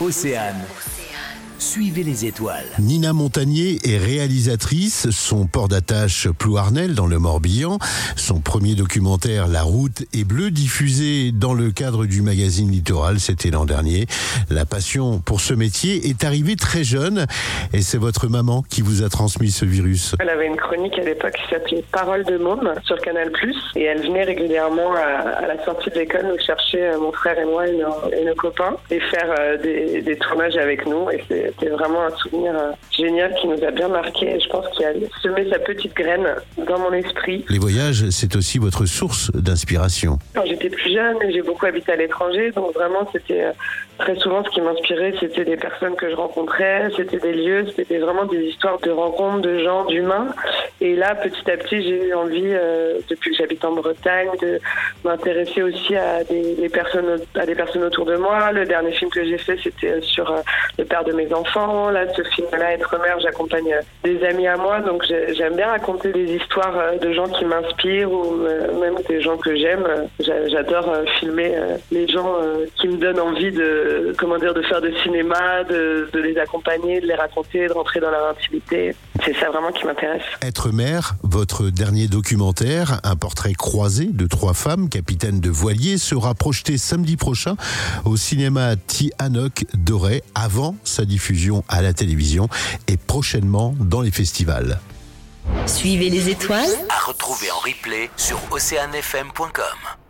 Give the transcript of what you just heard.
Océane. Suivez les étoiles. Nina Montagnier est réalisatrice. Son port d'attache Plouarnel dans le Morbihan. Son premier documentaire La route est bleue diffusé dans le cadre du magazine Littoral, c'était l'an dernier. La passion pour ce métier est arrivée très jeune et c'est votre maman qui vous a transmis ce virus. Elle avait une chronique à l'époque qui s'appelait Parole de môme sur Canal+. Et elle venait régulièrement à, la sortie de l'école nous chercher, euh, mon frère et moi et nos, copains, et faire euh, des, des tournages avec nous. Et c'était vraiment un souvenir euh, génial qui nous a bien marqué. Je pense qu'il a semé sa petite graine dans mon esprit. Les voyages, c'est aussi votre source d'inspiration. Quand j'étais plus jeune, j'ai beaucoup habité à l'étranger, donc vraiment c'était euh, très souvent ce qui m'inspirait, c'était des personnes que je rencontrais, c'était des lieux, c'était vraiment des histoires de rencontres, de gens, d'humains. Et là, petit à petit, j'ai eu envie, euh, depuis que j'habite en Bretagne, de m'intéresser aussi à des, personnes, à des personnes autour de moi. Le dernier film que j'ai fait, c'était sur le père de mes enfants Là, ce film-là, Être mère, j'accompagne euh, des amis à moi, donc j'aime bien raconter des histoires euh, de gens qui m'inspirent ou euh, même des gens que j'aime. J'adore filmer les gens qui me donnent envie de, comment dire, de faire de cinéma, de, de les accompagner, de les raconter, de rentrer dans leur intimité. C'est ça vraiment qui m'intéresse. Être mère, votre dernier documentaire, un portrait croisé de trois femmes, capitaines de voilier, sera projeté samedi prochain au cinéma Tihanok Doré avant sa diffusion à la télévision et prochainement dans les festivals. Suivez les étoiles. À retrouver en replay sur oceanfm.com.